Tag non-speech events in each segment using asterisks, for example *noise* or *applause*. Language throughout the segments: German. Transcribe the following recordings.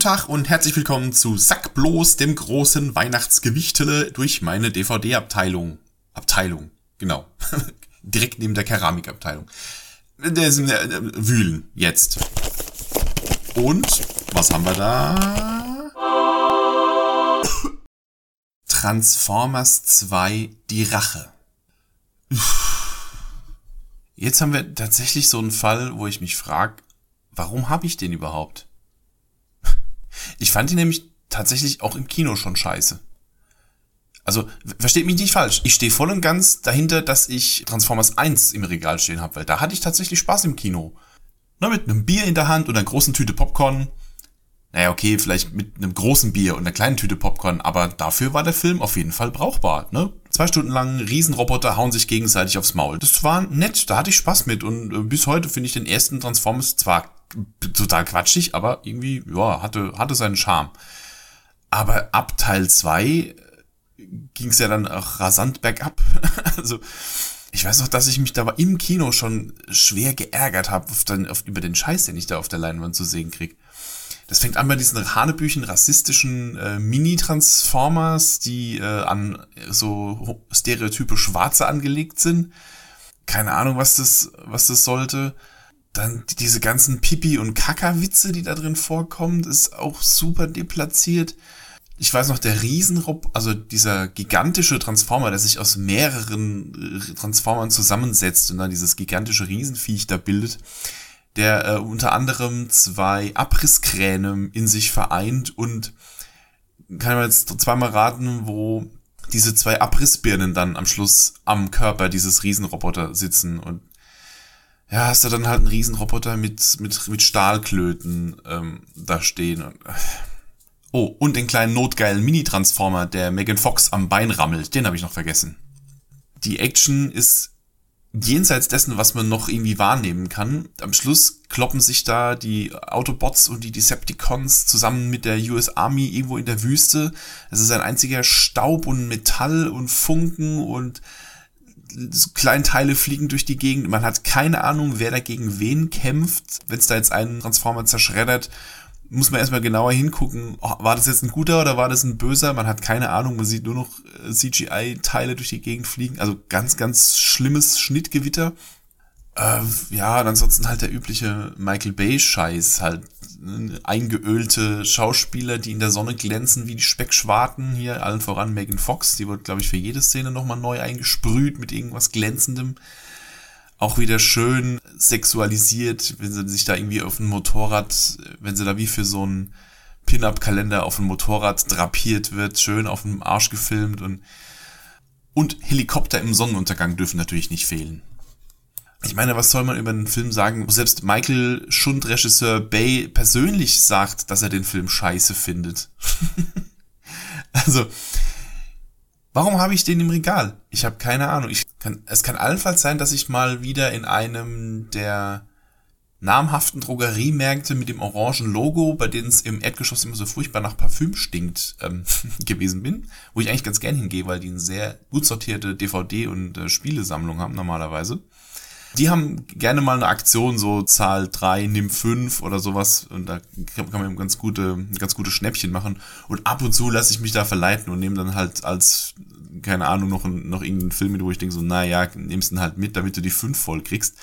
guten Tag und herzlich willkommen zu Sack bloß, dem großen Weihnachtsgewichtele durch meine DVD-Abteilung. Abteilung, genau. *laughs* Direkt neben der Keramikabteilung. Der sind äh, Wühlen, jetzt. Und, was haben wir da? Transformers 2, die Rache. Jetzt haben wir tatsächlich so einen Fall, wo ich mich frage, warum habe ich den überhaupt? Ich fand ihn nämlich tatsächlich auch im Kino schon scheiße. Also, versteht mich nicht falsch. Ich stehe voll und ganz dahinter, dass ich Transformers 1 im Regal stehen habe, weil da hatte ich tatsächlich Spaß im Kino. Na, mit einem Bier in der Hand und einer großen Tüte Popcorn. Naja, okay, vielleicht mit einem großen Bier und einer kleinen Tüte Popcorn, aber dafür war der Film auf jeden Fall brauchbar, ne? Zwei Stunden lang Riesenroboter hauen sich gegenseitig aufs Maul. Das war nett, da hatte ich Spaß mit und äh, bis heute finde ich den ersten Transformers zwar total quatschig, aber irgendwie, ja, hatte, hatte seinen Charme. Aber ab Teil 2 ging es ja dann auch rasant bergab. *laughs* also, ich weiß noch, dass ich mich da im Kino schon schwer geärgert habe über den Scheiß, den ich da auf der Leinwand zu sehen krieg. Das fängt an bei diesen Hanebüchen rassistischen äh, Mini-Transformers, die äh, an so stereotype Schwarze angelegt sind. Keine Ahnung, was das, was das sollte. Dann diese ganzen Pipi- und Kaka-Witze, die da drin vorkommen, ist auch super deplatziert. Ich weiß noch, der Riesenrob, also dieser gigantische Transformer, der sich aus mehreren äh, Transformern zusammensetzt und dann dieses gigantische Riesenviech da bildet, der äh, unter anderem zwei Abrisskräne in sich vereint und kann man jetzt zweimal raten, wo diese zwei Abrissbirnen dann am Schluss am Körper dieses Riesenroboter sitzen und ja, hast du dann halt einen Riesenroboter mit, mit, mit Stahlklöten ähm, da stehen. Und, äh. Oh, und den kleinen notgeilen Mini-Transformer, der Megan Fox am Bein rammelt. Den habe ich noch vergessen. Die Action ist jenseits dessen, was man noch irgendwie wahrnehmen kann. Am Schluss kloppen sich da die Autobots und die Decepticons zusammen mit der US Army irgendwo in der Wüste. Es ist ein einziger Staub und Metall und Funken und Kleinteile fliegen durch die Gegend. Man hat keine Ahnung, wer dagegen wen kämpft. Wenn es da jetzt einen Transformer zerschreddert, muss man erstmal genauer hingucken. Oh, war das jetzt ein guter oder war das ein böser? Man hat keine Ahnung. Man sieht nur noch äh, CGI-Teile durch die Gegend fliegen. Also ganz, ganz schlimmes Schnittgewitter. Äh, ja, und ansonsten halt der übliche Michael Bay-Scheiß. Halt eingeölte Schauspieler, die in der Sonne glänzen wie die Speckschwarten. Hier allen voran Megan Fox. Die wird, glaube ich, für jede Szene nochmal neu eingesprüht mit irgendwas Glänzendem. Auch wieder schön sexualisiert, wenn sie sich da irgendwie auf ein Motorrad, wenn sie da wie für so einen Pin-Up-Kalender auf ein Motorrad drapiert wird, schön auf dem Arsch gefilmt und und Helikopter im Sonnenuntergang dürfen natürlich nicht fehlen. Ich meine, was soll man über einen Film sagen, wo selbst Michael Schund, Regisseur Bay, persönlich sagt, dass er den Film scheiße findet? *laughs* also, warum habe ich den im Regal? Ich habe keine Ahnung. Ich kann, es kann allenfalls sein, dass ich mal wieder in einem der namhaften Drogeriemärkte mit dem orangen Logo, bei denen es im Erdgeschoss immer so furchtbar nach Parfüm stinkt, ähm, *laughs* gewesen bin, wo ich eigentlich ganz gern hingehe, weil die eine sehr gut sortierte DVD- und äh, Spielesammlung haben normalerweise. Die haben gerne mal eine Aktion, so Zahl 3, nimm 5 oder sowas. Und da kann man ganz gute, ganz gute Schnäppchen machen. Und ab und zu lasse ich mich da verleiten und nehme dann halt als, keine Ahnung, noch, noch irgendeinen Film mit, wo ich denke so, naja, nimmst ihn halt mit, damit du die 5 voll kriegst.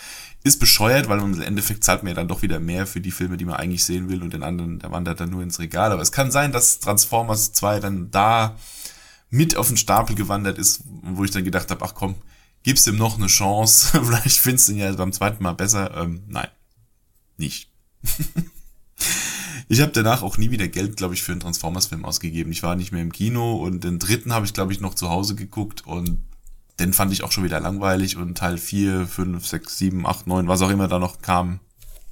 Ist bescheuert, weil im Endeffekt zahlt man ja dann doch wieder mehr für die Filme, die man eigentlich sehen will und den anderen, der wandert dann nur ins Regal. Aber es kann sein, dass Transformers 2 dann da mit auf den Stapel gewandert ist, wo ich dann gedacht habe, ach komm, gibst ihm noch eine Chance. *laughs* Vielleicht findest du ihn ja beim zweiten Mal besser. Ähm, nein, nicht. *laughs* ich habe danach auch nie wieder Geld, glaube ich, für einen Transformers-Film ausgegeben. Ich war nicht mehr im Kino und den dritten habe ich, glaube ich, noch zu Hause geguckt und den fand ich auch schon wieder langweilig und Teil 4, 5, 6, 7, 8, 9, was auch immer da noch kam,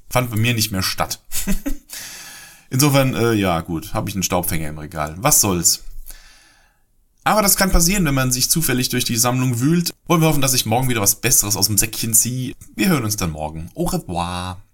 fand bei mir nicht mehr statt. *laughs* Insofern, äh, ja gut, habe ich einen Staubfänger im Regal. Was soll's? Aber das kann passieren, wenn man sich zufällig durch die Sammlung wühlt. Wollen wir hoffen, dass ich morgen wieder was Besseres aus dem Säckchen ziehe. Wir hören uns dann morgen. Au revoir.